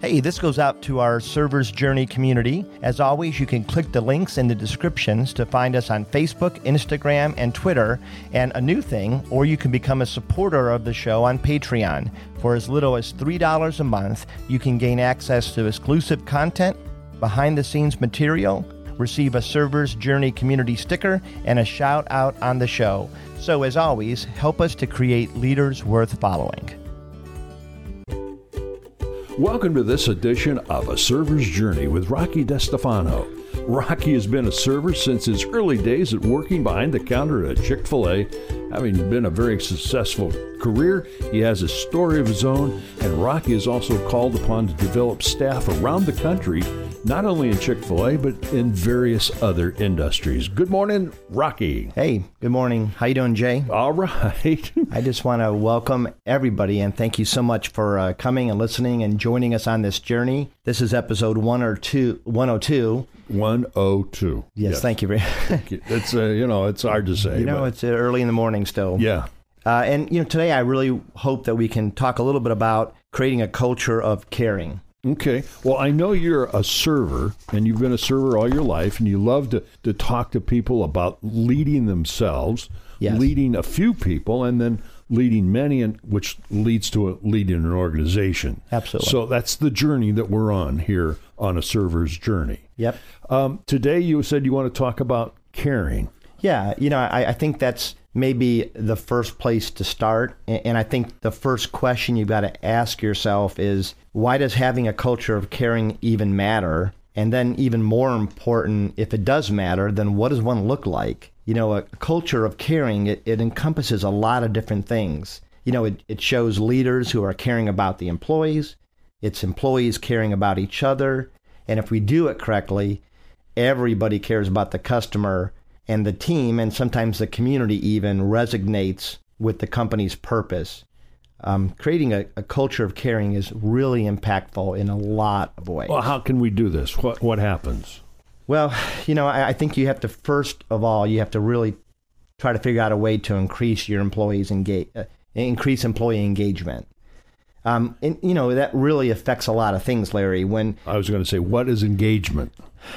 Hey, this goes out to our Server's Journey community. As always, you can click the links in the descriptions to find us on Facebook, Instagram, and Twitter. And a new thing, or you can become a supporter of the show on Patreon. For as little as $3 a month, you can gain access to exclusive content, behind the scenes material, receive a Server's Journey community sticker, and a shout out on the show. So, as always, help us to create leaders worth following. Welcome to this edition of A Server's Journey with Rocky DeStefano. Rocky has been a server since his early days at working behind the counter at Chick fil A. Having been a very successful career, he has a story of his own, and Rocky is also called upon to develop staff around the country not only in Chick fil A, but in various other industries. Good morning, Rocky. Hey, good morning. How you doing, Jay? All right. I just want to welcome everybody and thank you so much for uh, coming and listening and joining us on this journey. This is episode one or two, 102. 102. Yes, yes. thank you. Very it's, uh, you know, it's hard to say. You know, but... it's uh, early in the morning still. Yeah. Uh, and, you know, today I really hope that we can talk a little bit about creating a culture of caring. Okay. Well, I know you're a server and you've been a server all your life and you love to, to talk to people about leading themselves, yes. leading a few people, and then leading many, and which leads to a, leading an organization. Absolutely. So that's the journey that we're on here on a server's journey. Yep. Um, today you said you want to talk about caring. Yeah. You know, I, I think that's maybe the first place to start. And I think the first question you've got to ask yourself is why does having a culture of caring even matter? And then, even more important, if it does matter, then what does one look like? You know, a culture of caring, it, it encompasses a lot of different things. You know, it, it shows leaders who are caring about the employees, it's employees caring about each other. And if we do it correctly, everybody cares about the customer and the team and sometimes the community even resonates with the company's purpose. Um, creating a, a, culture of caring is really impactful in a lot of ways. Well, how can we do this? What what happens? Well, you know, I, I think you have to first of all you have to really try to figure out a way to increase your employees engage, uh, increase employee engagement. Um, and you know that really affects a lot of things, Larry. When I was going to say, what is engagement?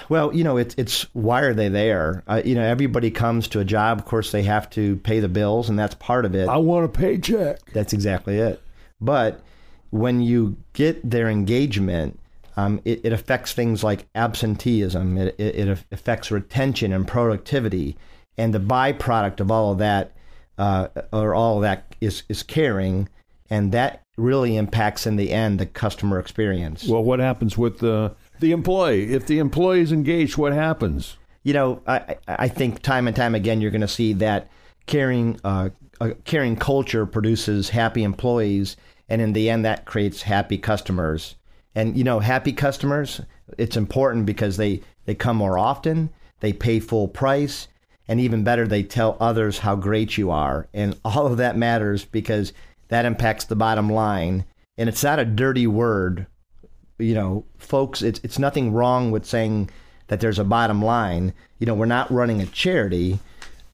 Well, you know, it's it's why are they there? Uh, you know, everybody comes to a job. Of course, they have to pay the bills, and that's part of it. I want a paycheck. That's exactly it. But when you get their engagement, um, it, it, affects things like absenteeism. It, it, it, affects retention and productivity, and the byproduct of all of that, uh, or all of that, is is caring, and that really impacts in the end the customer experience. Well, what happens with the the employee. If the employee is engaged, what happens? You know, I, I think time and time again you're going to see that caring uh, a caring culture produces happy employees, and in the end that creates happy customers. And you know, happy customers, it's important because they they come more often, they pay full price, and even better, they tell others how great you are. And all of that matters because that impacts the bottom line. And it's not a dirty word you know, folks, it's it's nothing wrong with saying that there's a bottom line. You know, we're not running a charity.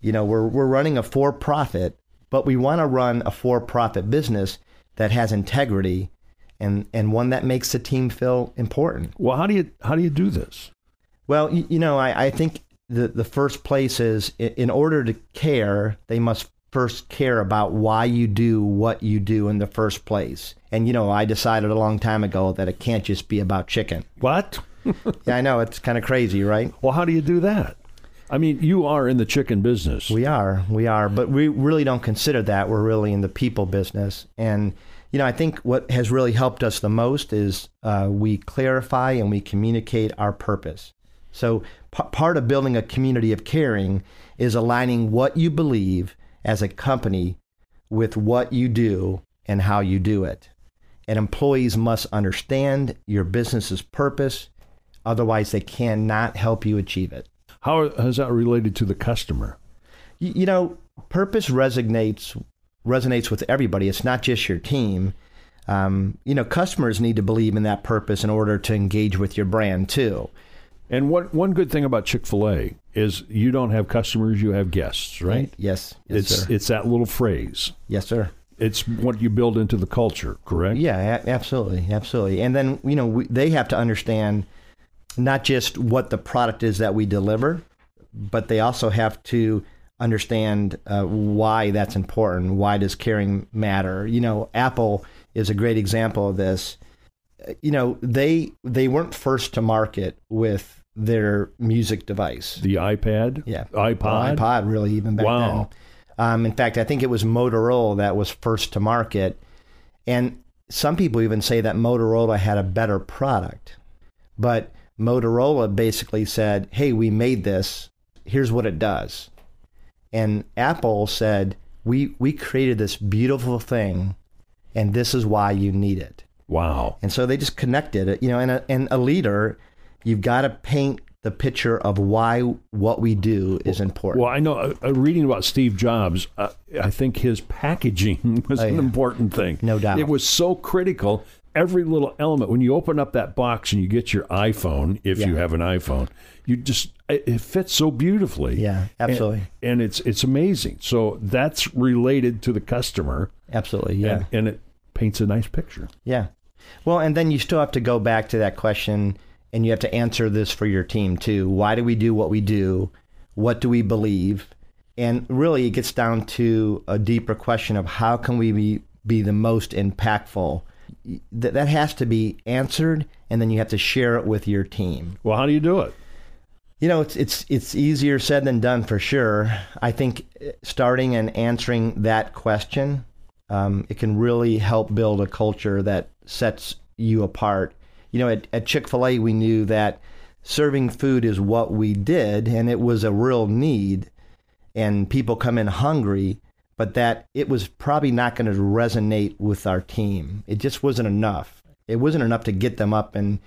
You know, we're we're running a for-profit, but we want to run a for-profit business that has integrity and and one that makes the team feel important. Well, how do you how do you do this? Well, you, you know, I, I think the the first place is in order to care, they must first care about why you do what you do in the first place. And you know, I decided a long time ago that it can't just be about chicken. What? yeah, I know it's kind of crazy, right? Well, how do you do that? I mean, you are in the chicken business. We are, we are, but we really don't consider that. We're really in the people business, and you know, I think what has really helped us the most is uh, we clarify and we communicate our purpose. So, p- part of building a community of caring is aligning what you believe as a company with what you do and how you do it. And employees must understand your business's purpose, otherwise, they cannot help you achieve it. How is that related to the customer? You, you know, purpose resonates resonates with everybody. It's not just your team. Um, you know, customers need to believe in that purpose in order to engage with your brand too. And one one good thing about Chick Fil A is you don't have customers, you have guests, right? Yes, yes it's sir. it's that little phrase. Yes, sir. It's what you build into the culture, correct? Yeah, a- absolutely, absolutely. And then you know we, they have to understand not just what the product is that we deliver, but they also have to understand uh, why that's important. Why does caring matter? You know, Apple is a great example of this. You know, they they weren't first to market with their music device. The iPad, Yeah, iPod, iPod, really even back Wow. then. Um, in fact, I think it was Motorola that was first to market, and some people even say that Motorola had a better product, but Motorola basically said, "Hey, we made this. Here's what it does," and Apple said, "We we created this beautiful thing, and this is why you need it." Wow. And so they just connected it, you know, and a, and a leader, you've got to paint the picture of why what we do is important. Well, I know. Uh, uh, reading about Steve Jobs, uh, I think his packaging was an Oh, yeah. important thing. No doubt. it was so critical. Every little element. When you open up that box and you get your iPhone, if you have an iPhone, you just it, it fits so beautifully. Yeah, absolutely. And, and it's it's amazing. So that's related to the customer, Absolutely. Yeah. and, and it paints a nice picture. Yeah. Well, and then you still have to go back to that question and you have to answer this for your team too. Why do we do what we do? What do we believe? And really, it gets down to a deeper question of how can we be, be the most impactful? That, that has to be answered, and then you have to share it with your team. Well, how do you do it? You know, it's it's it's easier said than done for sure. I think uh, starting and answering that question, um, it can really help build a culture that sets you apart. You know, at, at Chick Fil A, we knew that serving food is what we did, and it was a real need, and people come in hungry. But that it was probably not going to resonate with our team. It just wasn't enough. It wasn't enough to get them up and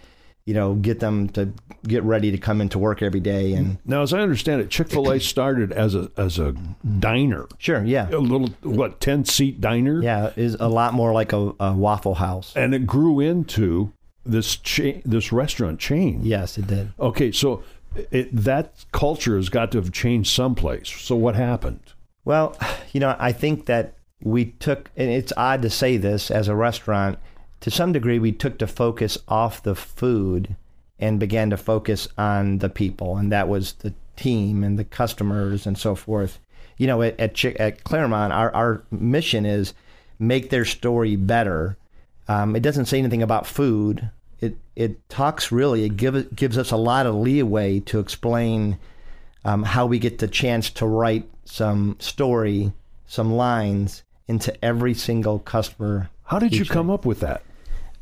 you know, get them to get ready to come into work every day. And Now, as I understand it, Chick Fil A started as a as a diner, sure, yeah, a little what ten seat diner, yeah, is a lot more like a, a Waffle House. and it grew into this cha- this restaurant chain. Yes, it did. Okay, so it, that culture has got to have changed someplace. So what happened? Well, you know, I think that we took, and it's odd to say this as a restaurant, to some degree, we took the focus off the food and began to focus on the people, and that was the team and the customers and so forth. You know, at at, at Claremont, our our mission is make their story better. Um, it doesn't say anything about food. It it talks really. It gives gives us a lot of leeway to explain um, how we get the chance to write some story, some lines into every single customer. How did you come up with that?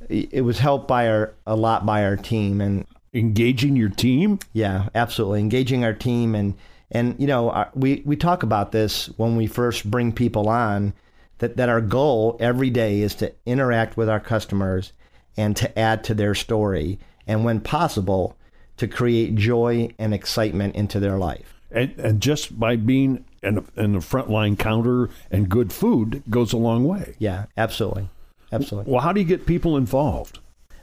It was helped by our a lot by our team, and Engaging your team? yeah, absolutely engaging our team, and and you know our, we we talk about this when we first bring people on, that that our goal every day is to interact with our customers and to add to their story, and when possible, to create joy and excitement into their life. And, and just by being in, in the frontline counter and good food goes a long way. Yeah, absolutely, absolutely. Well, how do you get people involved?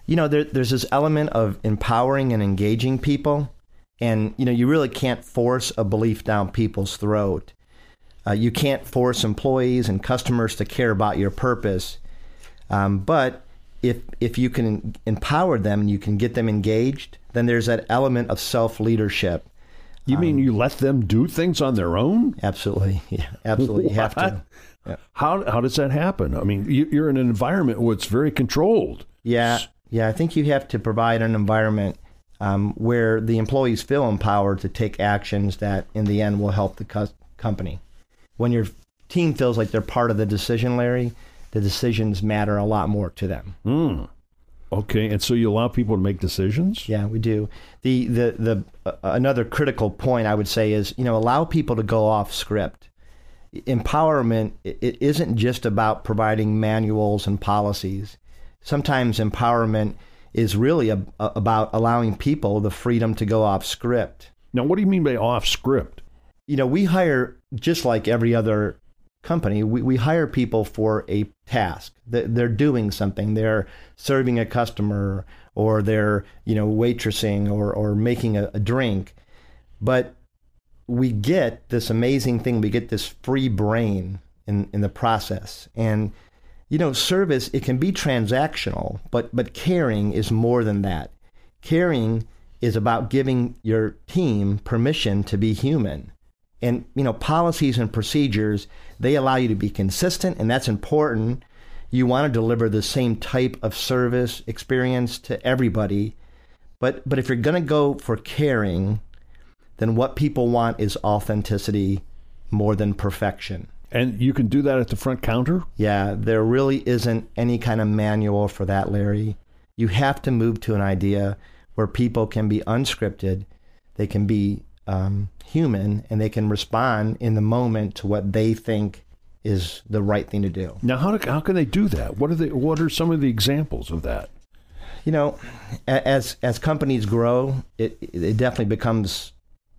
you know, there, there's this element of empowering and engaging people. And, you know, you really can't force a belief down people's throat. Uh, you can't force employees and customers to care about your purpose. Um, but if, if you can empower them and you can get them engaged, then there's that element of self leadership. You mean you let them do things on their own? Absolutely. Yeah, absolutely. You have to. What? How, how does that happen? I mean, you, you're in an environment where it's very controlled. Yeah, yeah. I think you have to provide an environment um, where the employees feel empowered to take actions that, in the end, will help the cus- company. When your team feels like they're part of the decision, Larry, the decisions matter a lot more to them. Hmm. Okay, and so you allow people to make decisions? Yeah, we do. The the the uh, another critical point I would say is you know allow people to go off script. Empowerment it isn't just about providing manuals and policies. Sometimes empowerment is really a, a- about allowing people the freedom to go off script. Now, what do you mean by off script? You know, we hire just like every other company. We, we hire people for a task. They- They're doing something. They're serving a customer, or they're you know waitressing, or or making a, a drink. But we get this amazing thing. We get this free brain, in, in the process. And, you know, service, it can be transactional, but, but caring is more than that. Caring is about giving your team permission to be human. And, you know, policies and procedures, they allow you to be consistent, and that's important. You want to deliver the same type of service experience to everybody. But, but if you're going to go for caring, then what people want is authenticity more than perfection. And you can do that at the front counter? Yeah, there really isn't any kind of manual for that, Larry. You have to move to an idea where people can be unscripted, they can be um, human, and they can respond in the moment to what they think is the right thing to do. Now, how, do, how can they do that? What are the, what are some of the examples of that? You know, as as companies grow, it it definitely becomes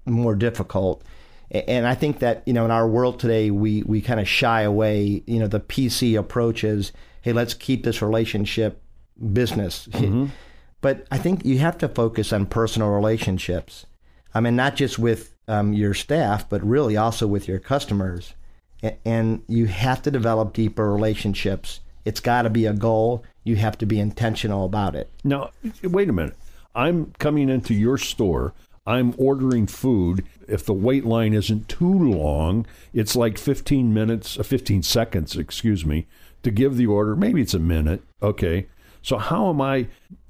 more difficult. And I think that you know in our world today, we we kind of shy away. You know, the PC approach is, hey, let's keep this relationship business. Mm-hmm. But I think you have to focus on personal relationships. I mean, not just with um, your staff, but really also with your customers. And you have to develop deeper relationships. It's got to be a goal. You have to be intentional about it. Now, wait a minute. I'm coming into your store. I'm ordering food. If the wait line isn't too long, it's like 15 minutes, uh, 15 seconds, excuse me, to give the order. Maybe it's a minute. Okay. So, how am I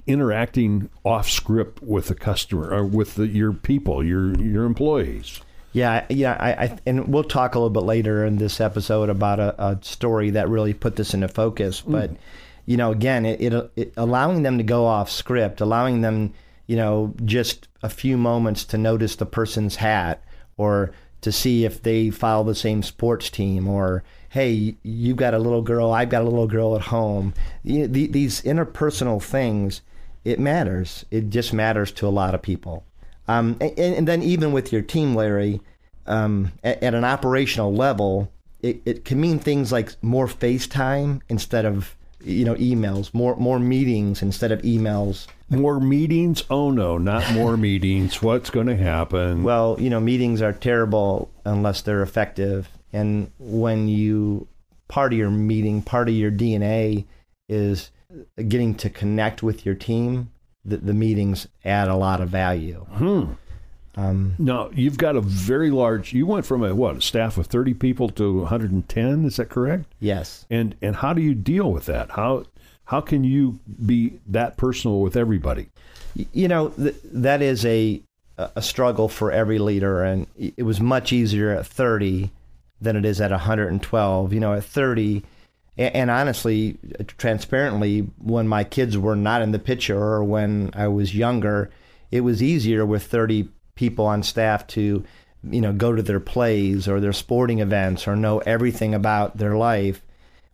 interacting off script with the customer or with the, your people, your your employees. Yeah, yeah, I, I, and we'll talk a little bit later in this episode about a, a story that really put this into focus. Mm. But you know, again, it, it, it allowing them to go off script, allowing them, you know, just a few moments to notice the person's hat or to see if they follow the same sports team or hey you've got a little girl i've got a little girl at home you, the, these interpersonal things it matters. It just matters to a lot of people. Um, and, and, then even with your team, Larry, um, at, at, an operational level, it, it can mean things like more FaceTime instead of you know emails, more more meetings instead of emails. More meetings? Oh no, not more meetings. What's going to happen? Well, you know, meetings are terrible unless they're effective. And when you part of your meeting, part of your DNA is getting to connect with your team, the, the meetings add a lot of value. Hmm. Um, now you've got a very large. You went from a what a staff of thirty people to 110. Is that correct? Yes. And and how do you deal with that? How how can you be that personal with everybody? You know th- that is a a struggle for every leader, and it was much easier at 30 than it is at 112. You know, at 30 and, honestly, uh, transparently, when my kids were not in the picture or when I was younger, it was easier with 30 people on staff to you know go to their plays or their sporting events or know everything about their life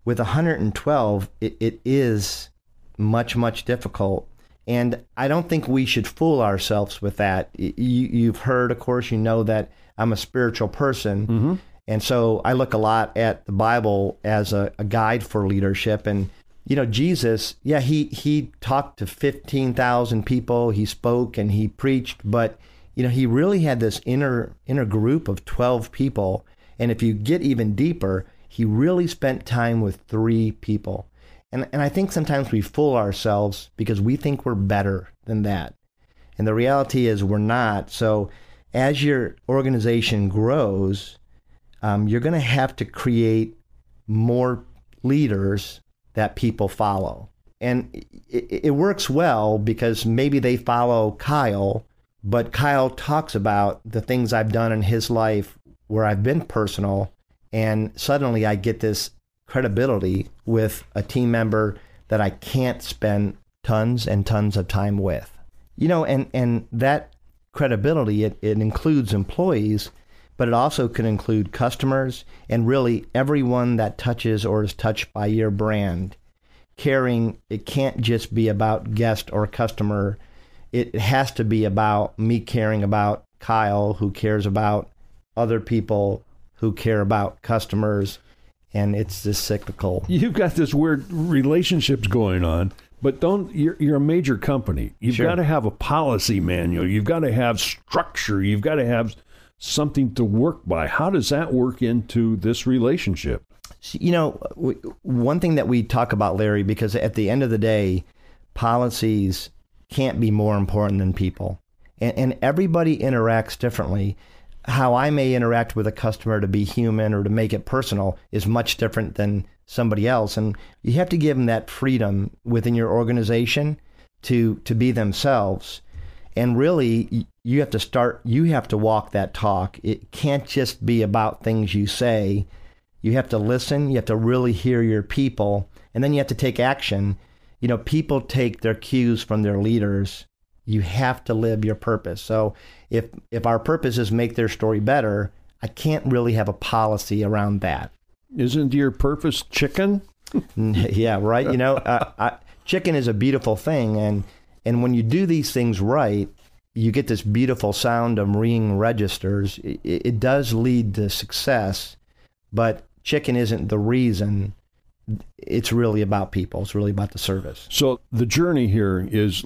with 112 it, it is much much difficult and i don't think we should fool ourselves with that you, have heard of course you know that i'm a spiritual person mm-hmm. And so I look a lot at the Bible as a, a guide for leadership. And, you know, Jesus, yeah, he, he talked to 15,000 people, he spoke and he preached, but, you know, he really had this inner, inner group of 12 people. And if you get even deeper, he really spent time with three people. And, and I think sometimes we fool ourselves because we think we're better than that. And the reality is we're not. So as your organization grows, um, you're going to have to create more leaders that people follow. And it, it, works well because maybe they follow Kyle, but Kyle talks about the things I've done in his life where I've been personal, and suddenly I get this credibility with a team member that I can't spend tons and tons of time with. You know, and, and that credibility, it, it includes employees but it also could include customers and really everyone that touches or is touched by your brand. Caring, it can't just be about guest or customer. It has to be about me caring about Kyle, who cares about other people who care about customers. And it's this cyclical. You've got this weird relationships going on but don't you're, you're a major company you've sure. got to have a policy manual you've got to have structure you've got to have something to work by. How does that work into this relationship? You know, one thing that we talk about, Larry, because at the end of the day, policies can't be more important than people. And, and everybody interacts differently. How I may interact with a customer to be human or to make it personal is much different than somebody else. And you have to give them that freedom within your organization to, to be themselves. And really, you have to start, you have to walk that talk. It can't just be about things you say. You have to listen, you have to really hear your people, and then you have to take action. You know, people take their cues from their leaders. You have to live your purpose. So if if our purpose is make their story better, I can't really have a policy around that. Isn't your purpose chicken? yeah, right. You know, uh, I, chicken is a beautiful thing, and and when you do these things right, you get this beautiful sound of ringing registers. It, it does lead to success, but chicken isn't the reason. It's really about people. It's really about the service. So the journey here is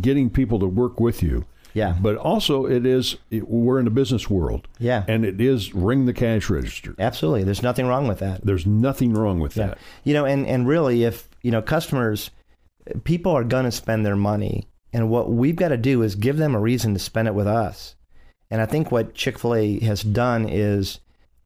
getting people to work with you. Yeah. But also, it is it, we're in a business world. Yeah. And it is ring the cash register. Absolutely. There's nothing wrong with that. There's nothing wrong with Yeah. that. You know, and, and really, if, you know, customers, people are going to spend their money. And what we've got to do is give them a reason to spend it with us. And I think what Chick fil A has done is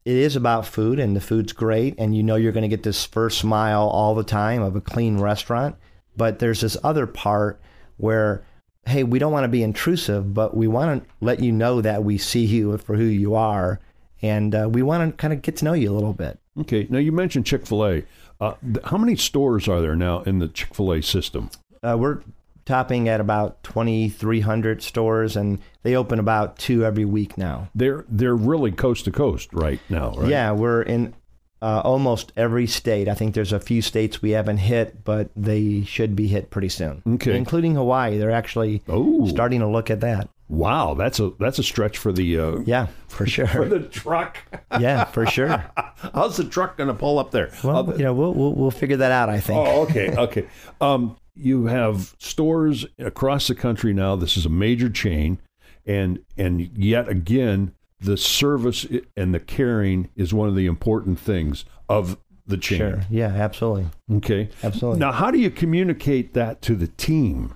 it is about food, and the food's great. And you know, you're going to get this first smile all the time of a clean restaurant. But there's this other part where, hey, we don't want to be intrusive, but we want to let you know that we see you for who you are. And uh, we want to kind of get to know you a little bit. Okay. Now you mentioned Chick Fil A. Uh, th- how many stores are there now in the Chick Fil A system? Uh, we're topping at about 2,300 stores, and they open about two every week now. They're they're really coast to coast right now, right? Yeah, we're in uh, almost every state. I think there's a few states we haven't hit, but they should be hit pretty soon. Okay. Including Hawaii. They're actually Oh. starting to look at that. Wow, that's a that's a stretch for the uh, Yeah, for sure for the truck. yeah, for sure. How's the truck going to pull up there? Well, you know, we'll, we'll, we'll figure that out, I think. Oh, okay, okay. Um, you have stores across the country now. This is a major chain, and and yet again, the service and the caring is one of the important things of the chain. Sure. Yeah, absolutely. Okay. Absolutely. Now, how do you communicate that to the team?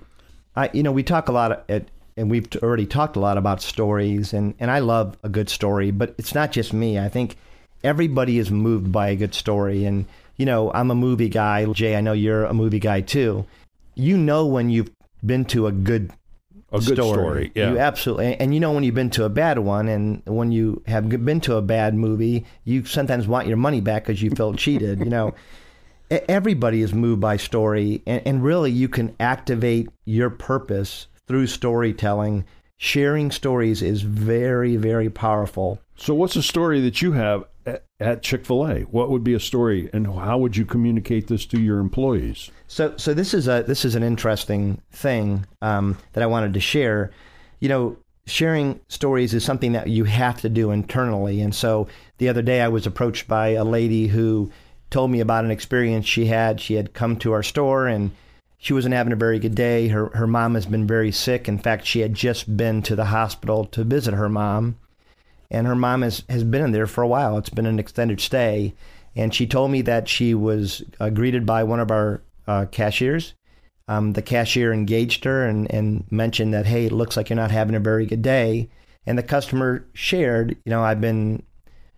I, you know, we talk a lot at, and we've already talked a lot about stories, and, and I love a good story, but it's not just me. I think everybody is moved by a good story. And, you know, I'm a movie guy. Jay, I know you're a movie guy too. You know when you've been to a good A good story, yeah. You absolutely, and you know when you've been to a bad one, and when you have been to a bad movie, you sometimes want your money back because you felt cheated. You know, everybody is moved by story, and, and really you can activate your purpose through storytelling. Sharing stories is very, very powerful. So, what's a story that you have at, Chick Fil A? What would be a story, and how would you communicate this to your employees? So, so this is a this is an interesting thing um, that I wanted to share. You know, sharing stories is something that you have to do internally. And so, the other day I was approached by a lady who told me about an experience she had. She had come to our store and she wasn't having a very good day. Her her mom has been very sick. In fact, she had just been to the hospital to visit her mom and her mom has, has been in there for a while. It's been an extended stay. And she told me that she was uh, greeted by one of our uh, cashiers. Um, the cashier engaged her and, and mentioned that, hey, it looks like you're not having a very good day. And the customer shared, you know, I've been,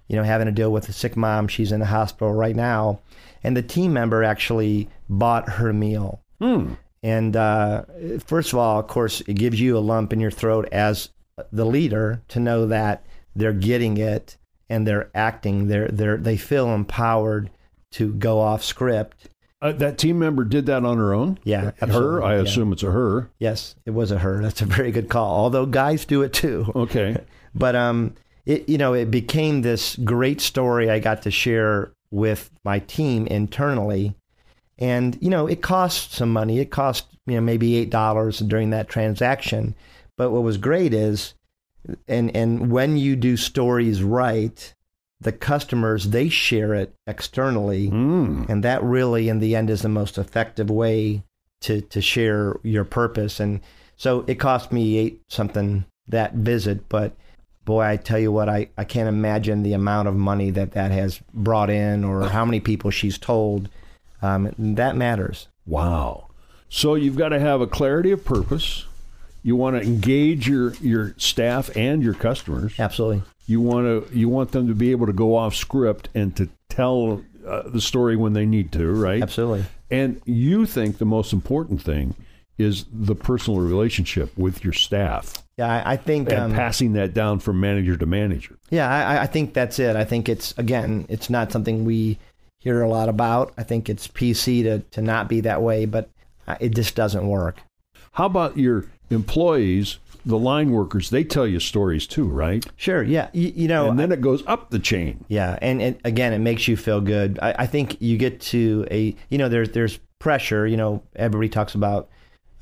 you know, having to deal with a sick mom. She's in the hospital right now. And the team member actually bought her meal. Hmm. And uh, first of all, of course, it gives you a lump in your throat as the leader to know that they're getting it and they're acting. They're they're they feel empowered to go off script. Uh, that team member did that on her own. Yeah, her. I yeah. assume it's a her. Yes, it was a her. That's a very good call. Although guys do it too. Okay. But um, it you know it became this great story I got to share with my team internally, and you know it cost some money. It cost you know maybe eight dollars during that transaction. But what was great is, and and when you do stories right, the customers they share it externally, Hmm. and that really in the end is the most effective way to to share your purpose. And so it cost me eight something that visit, but boy, I tell you what, I, I can't imagine the amount of money that that has brought in or how many people she's told. Um, that matters. Wow. So you've got to have a clarity of purpose. You want to engage your, your staff and your customers. Absolutely. You want to you want them to be able to go off script and to tell uh, the story when they need to, right? Absolutely. And you think the most important thing is the personal relationship with your staff. Yeah, I, I think and um, passing that down from manager to manager. Yeah, I, I think that's it. I think it's again, it's not something we hear a lot about. I think it's PC to to not be that way, but uh, it just doesn't work. How about your employees, the line workers? They tell you stories too, right? Sure. Yeah. You, you know, and then it goes up the chain. Yeah, and, and again, it makes you feel good. I, I think you get to a you know there's there's pressure. You know, everybody talks about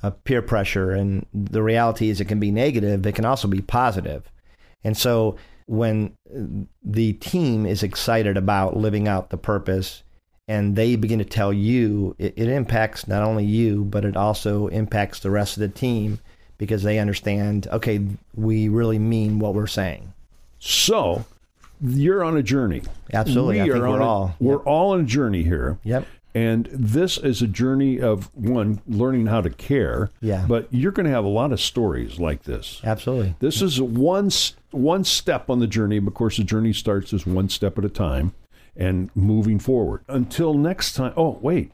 uh, peer pressure, and the reality is it can be negative. It can also be positive. positive, and so when the team is excited about living out the purpose and they begin to tell you, it, it, impacts not only you, but it also impacts the rest of the team because they understand, okay, we really mean what we're saying. So you're on a journey. Absolutely. We are we're on a- all. we're Yep. all on a journey here. Yep. And this is a journey of one learning how to care. Yeah. But you're going to have a lot of stories like this. Absolutely. This is one one step on the journey. Of course, the journey starts as one step at a time, and moving forward. Until next time. Oh, wait.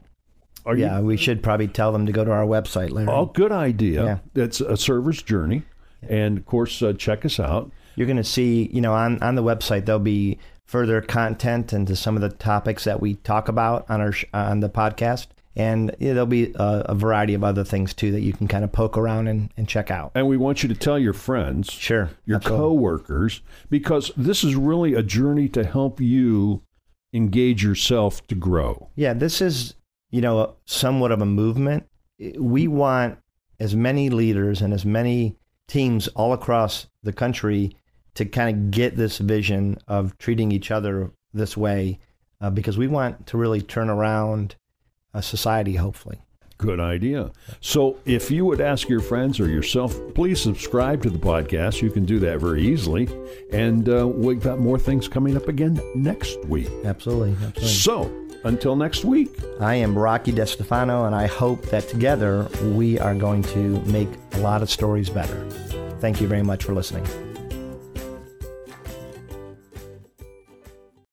Are Yeah, we should probably tell them to go to our website, Larry. Oh, good idea. Yeah. That's a server's journey, and of course, uh, check us out. You're going to see, you know, on, on the website, there'll be further content into some of the topics that we talk about on our sh- on the podcast. And you know, there'll be a, a variety of other things too that you can kind of poke around and, and check out. And we want you to tell your friends, Sure. your absolutely. coworkers, because this is really a journey to help you engage yourself to grow. Yeah, this is, you know, somewhat of a movement. We want as many leaders and as many teams all across the country to kind of get this vision of treating each other this way uh, because we want to really turn around a society, hopefully. Good idea. So, if you would ask your friends or yourself, please subscribe to the podcast. You can do that very easily. And uh, we've got more things coming up again next week. Absolutely. absolutely. So, until next week, I am Rocky DeStefano, and I hope that together we are going to make a lot of stories better. Thank you very much for listening.